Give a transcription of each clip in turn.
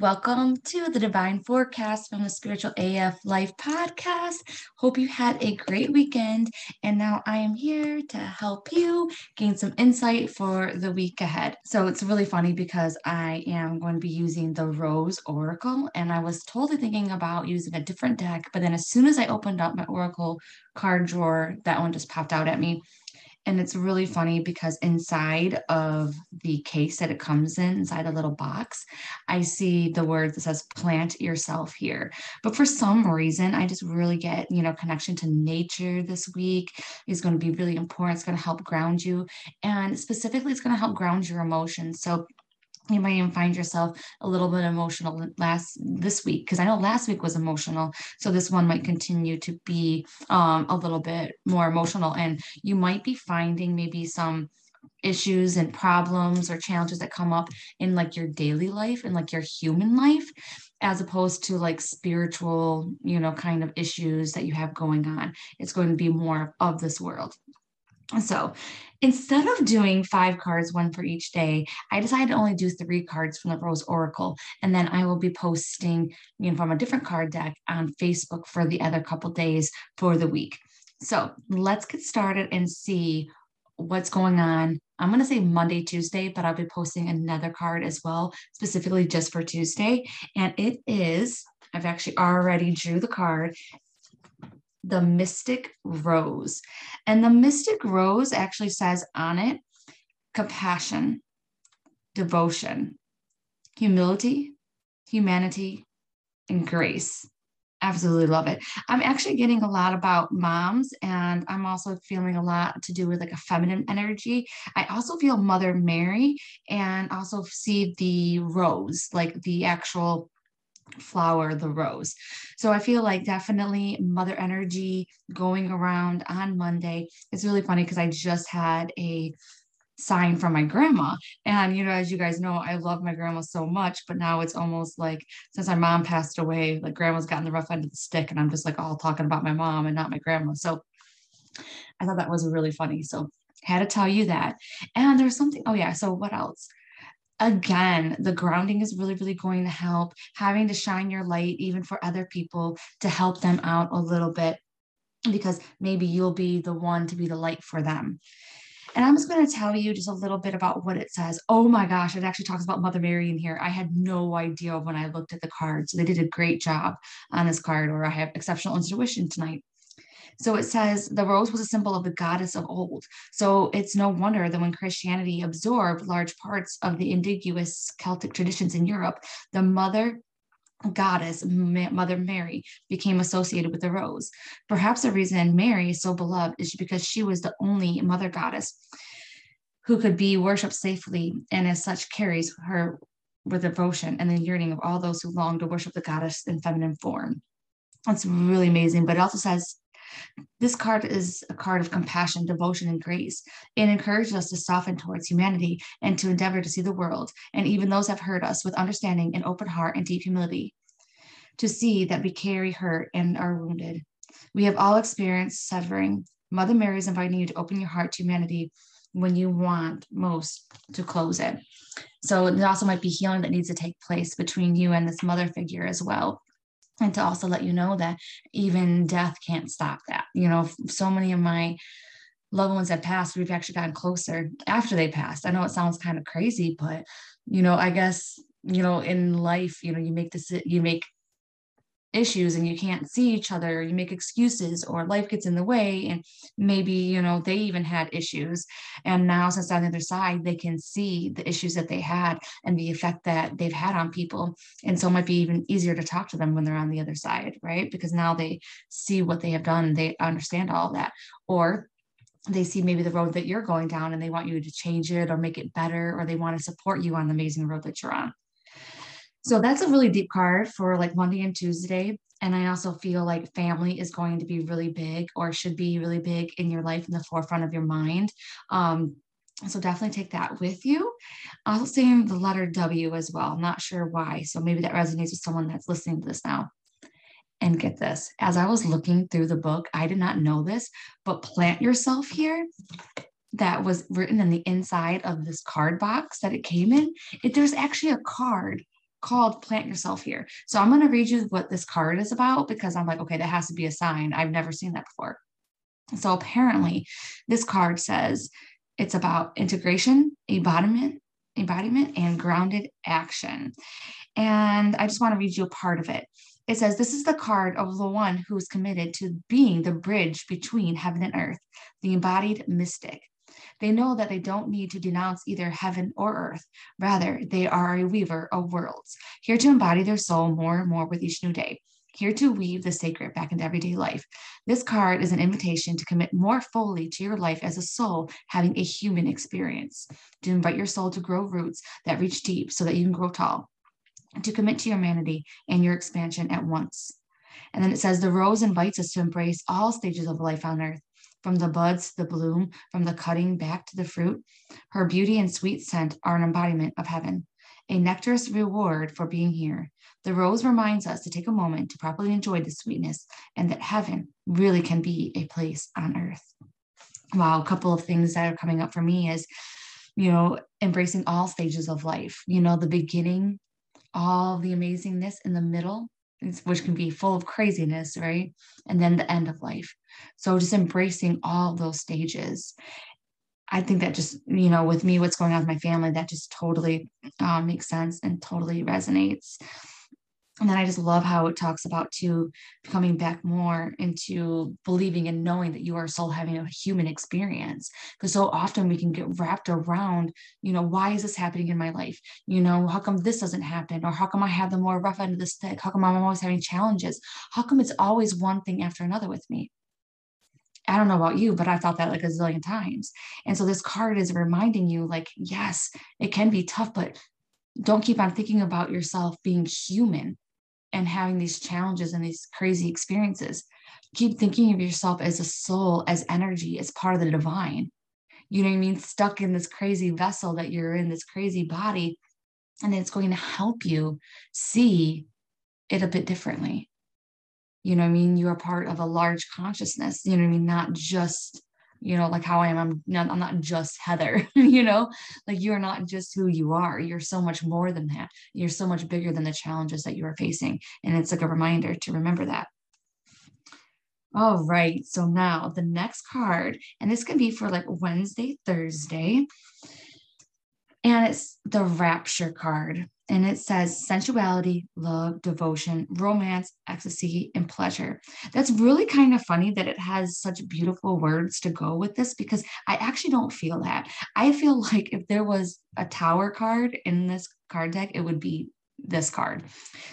welcome to the Divine Forecast from the Spiritual AF Life Podcast. Hope you had a great weekend. And now I am here to help you gain some insight for the week ahead. So it's really funny because I am going to be using the Rose Oracle, and I was totally thinking about using a different deck. But then as soon as I opened up my Oracle card drawer, that one just popped out at me. And it's really funny because inside of the case that it comes in, inside a little box, I see the word that says plant yourself here. But for some reason, I just really get, you know, connection to nature this week is going to be really important. It's going to help ground you. And specifically, it's going to help ground your emotions. So you might even find yourself a little bit emotional last this week because i know last week was emotional. So this one might continue to be um, a little bit more emotional and you might be finding maybe some issues and problems or challenges that come up in like your daily life and like your human life as opposed to like spiritual you know kind of issues that you have going on. It's going to be more of this world so instead of doing five cards, one for each day, I decided to only do three cards from the Rose Oracle. And then I will be posting you know, from a different card deck on Facebook for the other couple days for the week. So let's get started and see what's going on. I'm going to say Monday, Tuesday, but I'll be posting another card as well, specifically just for Tuesday. And it is, I've actually already drew the card the Mystic Rose. And the Mystic Rose actually says on it compassion, devotion, humility, humanity, and grace. Absolutely love it. I'm actually getting a lot about moms, and I'm also feeling a lot to do with like a feminine energy. I also feel Mother Mary, and also see the rose, like the actual flower the rose. So I feel like definitely mother energy going around on Monday. It's really funny because I just had a sign from my grandma. And, you know, as you guys know, I love my grandma so much, but now it's almost like since my mom passed away, like grandma's gotten the rough end of the stick. And I'm just like all talking about my mom and not my grandma. So I thought that was really funny. So had to tell you that. And there's something, oh yeah. So what else? Again, the grounding is really, really going to help. Having to shine your light, even for other people, to help them out a little bit, because maybe you'll be the one to be the light for them. And I'm just going to tell you just a little bit about what it says. Oh my gosh, it actually talks about Mother Mary in here. I had no idea when I looked at the card. So they did a great job on this card, or I have exceptional intuition tonight. So it says the rose was a symbol of the goddess of old. So it's no wonder that when Christianity absorbed large parts of the indigenous Celtic traditions in Europe, the mother goddess, Mother Mary, became associated with the rose. Perhaps the reason Mary is so beloved is because she was the only mother goddess who could be worshipped safely and as such carries her with devotion and the yearning of all those who long to worship the goddess in feminine form. that's really amazing, but it also says this card is a card of compassion, devotion, and grace. It encourages us to soften towards humanity and to endeavor to see the world, and even those have hurt us, with understanding, an open heart, and deep humility. To see that we carry hurt and are wounded. We have all experienced suffering. Mother Mary is inviting you to open your heart to humanity when you want most to close it. So there also might be healing that needs to take place between you and this mother figure as well and to also let you know that even death can't stop that. You know so many of my loved ones have passed we've actually gotten closer after they passed. I know it sounds kind of crazy but you know i guess you know in life you know you make this you make issues and you can't see each other you make excuses or life gets in the way and maybe you know they even had issues. And now since on the other side they can see the issues that they had and the effect that they've had on people. And so it might be even easier to talk to them when they're on the other side right? Because now they see what they have done they understand all that. Or they see maybe the road that you're going down and they want you to change it or make it better or they want to support you on the amazing road that you're on so that's a really deep card for like Monday and Tuesday. And I also feel like family is going to be really big or should be really big in your life in the forefront of your mind. Um, so definitely take that with you. Also seeing the letter W as well. I'm not sure why. So maybe that resonates with someone that's listening to this now. And get this, as I was looking through the book, I did not know this, but plant yourself here that was written in the inside of this card box that it came in. It, there's actually a card called Plant Yourself Here. So I'm going to read you what this card is about because I'm like, okay, that has to be a sign. I've never seen that before. So apparently, this card says it's about integration, embodiment, embodiment, and grounded action. And I just want to read you a part of it. It says, This is the card of the one who is committed to being the bridge between heaven and earth, the embodied mystic. They know that they don't need to denounce either heaven or earth. Rather, they are a weaver of worlds, here to embody their soul more and more with each new day here to weave the sacred back into everyday life. This card is an invitation to commit more fully to your life as a soul having a human experience, to invite your soul to grow roots that reach deep so that you can grow tall, to commit to your humanity and your expansion at once. And then it says the rose invites us to embrace all stages of life on earth, from the buds to the bloom, from the cutting back to the fruit. Her beauty and sweet scent are an embodiment of heaven, a nectarous reward for being here. The rose reminds us to take a moment to properly enjoy the sweetness and that heaven really can be a place on earth. Wow, a couple of things that are coming up for me is, you know, embracing all stages of life, you know, the beginning, all the amazingness in the middle, which can be full of craziness, right? And then the end of life. So just embracing all those stages. I think that just, you know, with me, what's going on with my family, that just totally um, makes sense and totally resonates and then I just love how it talks about to coming back more into believing and knowing that you are still having a human experience. Because so often we can get wrapped around, you know, why is this happening in my life? You know, how come this doesn't happen? Or how come I have the more rough end of the stick? How come I'm always having challenges? How come it's always one thing after another with me? I don't know about you, but I thought that like a zillion times. And so this card is reminding you, like, yes, it can be tough, but don't keep on thinking about yourself being human and having these challenges and these crazy experiences. Keep thinking of yourself as a soul, as energy, as part of the divine. You know what I mean? Stuck in this crazy vessel that you're in, this crazy body. And it's going to help you see it a bit differently. You know what I mean? You are part of a large consciousness, you know what I mean? Not just you know like how i am i'm not, I'm not just heather you know? Like you're not just who you are you're so much more than that. You're so much bigger than the challenges that you are facing and it's like a reminder to remember that. All right so now the next card and this can be for like wednesday thursday and it's the rapture card and it says sensuality, love, devotion, romance, ecstasy, and pleasure. That's really kind of funny that it has such beautiful words to go with this because I actually don't feel that. I feel like if there was a tower card in this card deck, it would be this card.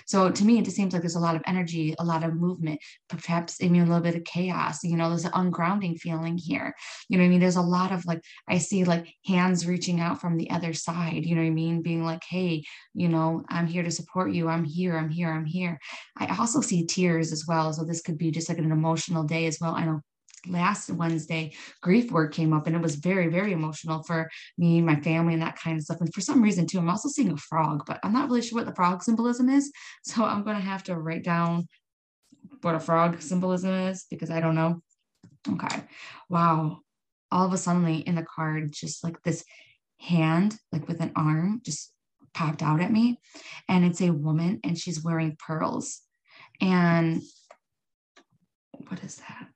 So to me, it just seems like there's a lot of energy, a lot of movement, perhaps even a little bit of chaos. You know, there's an ungrounding feeling here. You know I mean? There's a lot of like, I see like hands reaching out from the other side, you know what I mean? Being like, hey, you know, I'm here to support you. I'm here, I'm here, I'm here. I also see tears as well. So this could be just like an emotional day as well. I know last Wednesday, grief work came up and it was very, very emotional for me, my family, and that kind of stuff. And for some reason, too, I'm also seeing a frog, but I'm not really sure what the frog symbolism is. So I'm going to have to write down what a frog symbolism is because I don't know. Okay. Wow. All of a sudden, in the card, just like this hand, like with an arm, just popped out at me. And it's a woman and she's wearing pearls. And what is that?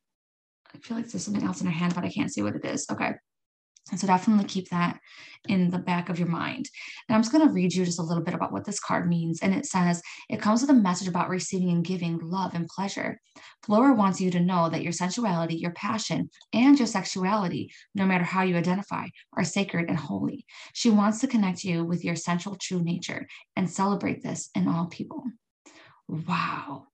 I feel like there's something else in her hand, but I can't see what it is. Okay. And so definitely keep that in the back of your mind. And I'm just going to read you just a little bit about what this card means. And it says, it comes with a message about receiving and giving love and pleasure. Flora wants you to know that your sensuality, your passion, and your sexuality, no matter how you identify, are sacred and holy. She wants to connect you with your central true nature and celebrate this in all people. Wow.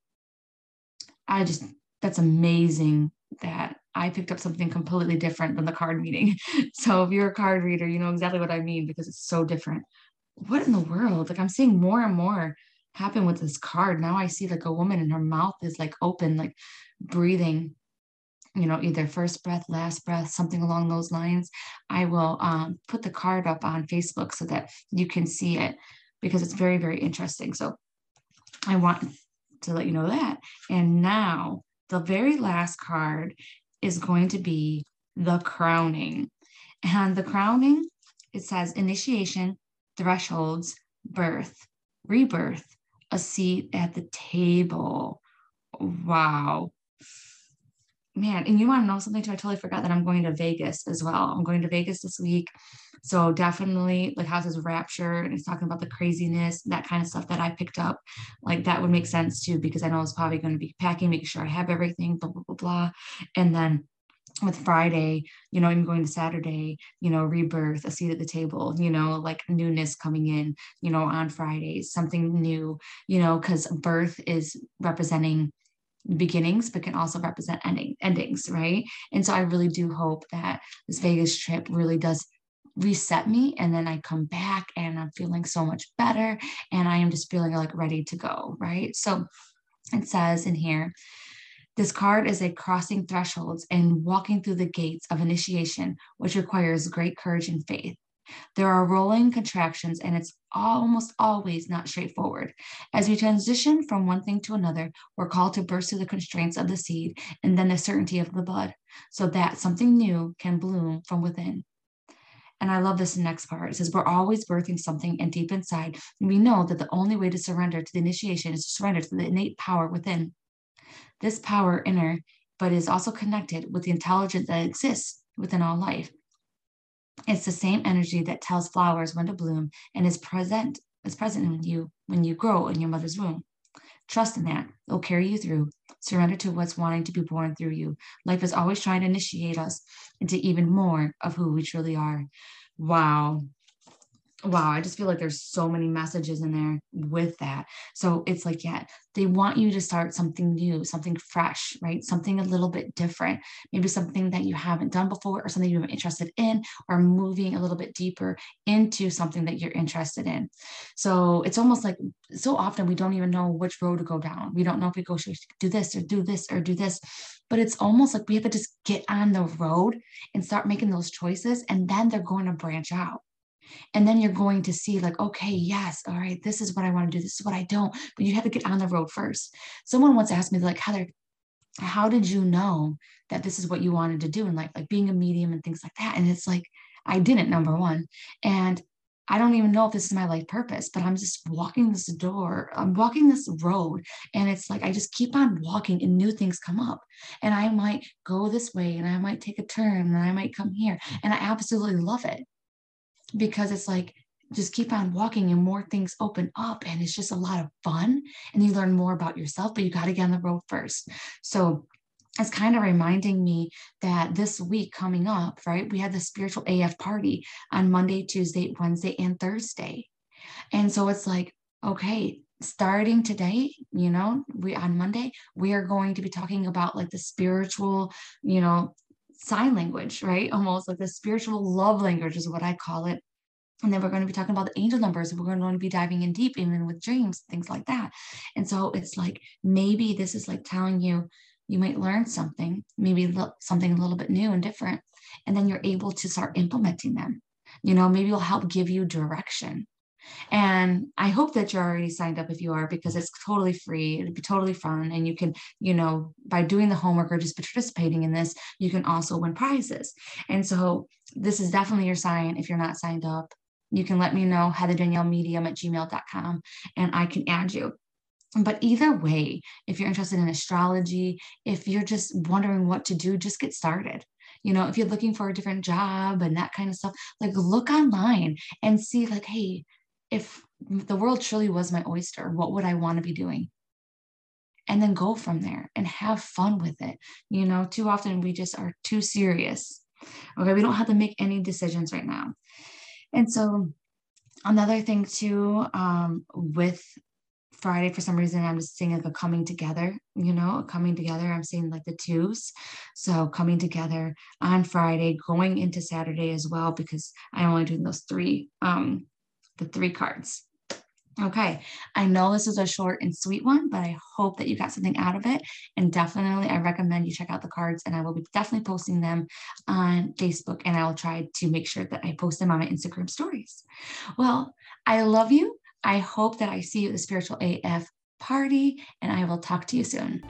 I just, that's amazing that I picked up something completely different than the card meeting. So if you're a card reader, you know exactly what I mean because it's so different. What in the world? Like I'm seeing more and more happen with this card. Now I see like a woman and her mouth is like open, like breathing, you know, either first breath, last breath, something along those lines. I will um, put the card up on Facebook so that you can see it because it's very, very interesting. So I want to let you know that. And now the very last card is going to be the crowning. And the crowning, it says initiation, thresholds, birth, rebirth, a seat at the table. Wow. Man, and you want to know something too? I totally forgot that I'm going to Vegas as well. I'm going to Vegas this week. So definitely like houses rapture and it's talking about the craziness, that kind of stuff that I picked up. Like that would make sense too, because I know it's probably going to be packing, making sure I have everything, blah, blah, blah, blah. And then with Friday, you know, I'm going to Saturday, you know, rebirth, a seat at the table, you know, like newness coming in, you know, on Fridays, something new, you know, because birth is representing beginnings, but can also represent ending endings, right? And so I really do hope that this Vegas trip really does reset me and then I come back and I'm feeling so much better and I am just feeling like ready to go, right? So it says in here, this card is a crossing thresholds and walking through the gates of initiation, which requires great courage and faith. There are rolling contractions, and it's almost always not straightforward. As we transition from one thing to another, we're called to burst through the constraints of the seed and then the certainty of the bud, so that something new can bloom from within. And I love this next part. It says, We're always birthing something, and deep inside, we know that the only way to surrender to the initiation is to surrender to the innate power within. This power inner, but is also connected with the intelligence that exists within all life. It's the same energy that tells flowers when to bloom and is present is present in you when you grow in your mother's womb. Trust in that. It'll carry you through. Surrender to what's wanting to be born through you. Life is always trying to initiate us into even more of who we truly are. Wow wow, I just feel like there's so many messages in there with that. So it's like, yeah, they want you to start something new, something fresh, right? Something a little bit different, maybe something that you haven't done before or something you're interested in, or moving a little bit deeper into something that you're interested in. So it's almost like so often we don't even know which road to go down. We don't know if we go, should do this or do this or do this. But it's almost like we have to just get on the road and start making those choices, and then they're going to branch out and then you're going to see, like, okay, yes, all right, this is what I want to do. This is what I don't. But you have to get on the road first. Someone once asked me, like, Heather, how did you know that this is what you wanted to do? And like, like being a medium and things like that. And it's like, I didn't, number one. And I don't even know if this is my life purpose, but I'm just walking this door, I'm walking this road. And it's like I just keep on walking and new things come up. And I might go this way and I might take a turn and I might come here. And I absolutely love it because it's like just keep on walking and more things open up and it's just a lot of fun and you learn more about yourself but you got to get on the road first. So it's kind of reminding me that this week coming up right we had the spiritual af party on monday tuesday wednesday and thursday. And so it's like okay starting today you know we on monday we are going to be talking about like the spiritual you know sign language, right? Almost like the spiritual love language is what I call it. And then we're going to be talking about the angel numbers we're going to be diving in deep, even with dreams, things like that. And so it's like maybe this is like telling you you might learn something, maybe something a little bit new and different. And then you're able to start implementing them. You know, maybe it'll help give you direction. And I hope that you're already signed up if you are, because it's totally free. It'd be totally fun. And you can, you know, by doing the homework or just participating in this, you can also win prizes. And so this is definitely your sign if you're not signed up. You can let me know, Heather Danielle Medium at gmail.com, and I can add you. But either way, if you're interested in astrology, if you're just wondering what to do, just get started you know if you're looking for a different job and that kind of stuff like look online and see like hey if the world truly was my oyster, what would I want to be doing? And then go from there and have fun with it. You know, too often we just are too serious. Okay, we don't have to make any decisions right now. And so, another thing too, um, with Friday, for some reason, I'm just seeing like a coming together, you know, coming together. I'm seeing like the twos. So, coming together on Friday, going into Saturday as well, because I'm only doing those three um, the three cards. Okay, I know this is a short and sweet one, but I hope that you got something out of it. And definitely, I recommend you check out the cards, and I will be definitely posting them on Facebook, and I will try to make sure that I post them on my Instagram stories. Well, I love you. I hope that I see you at the Spiritual AF party, and I will talk to you soon.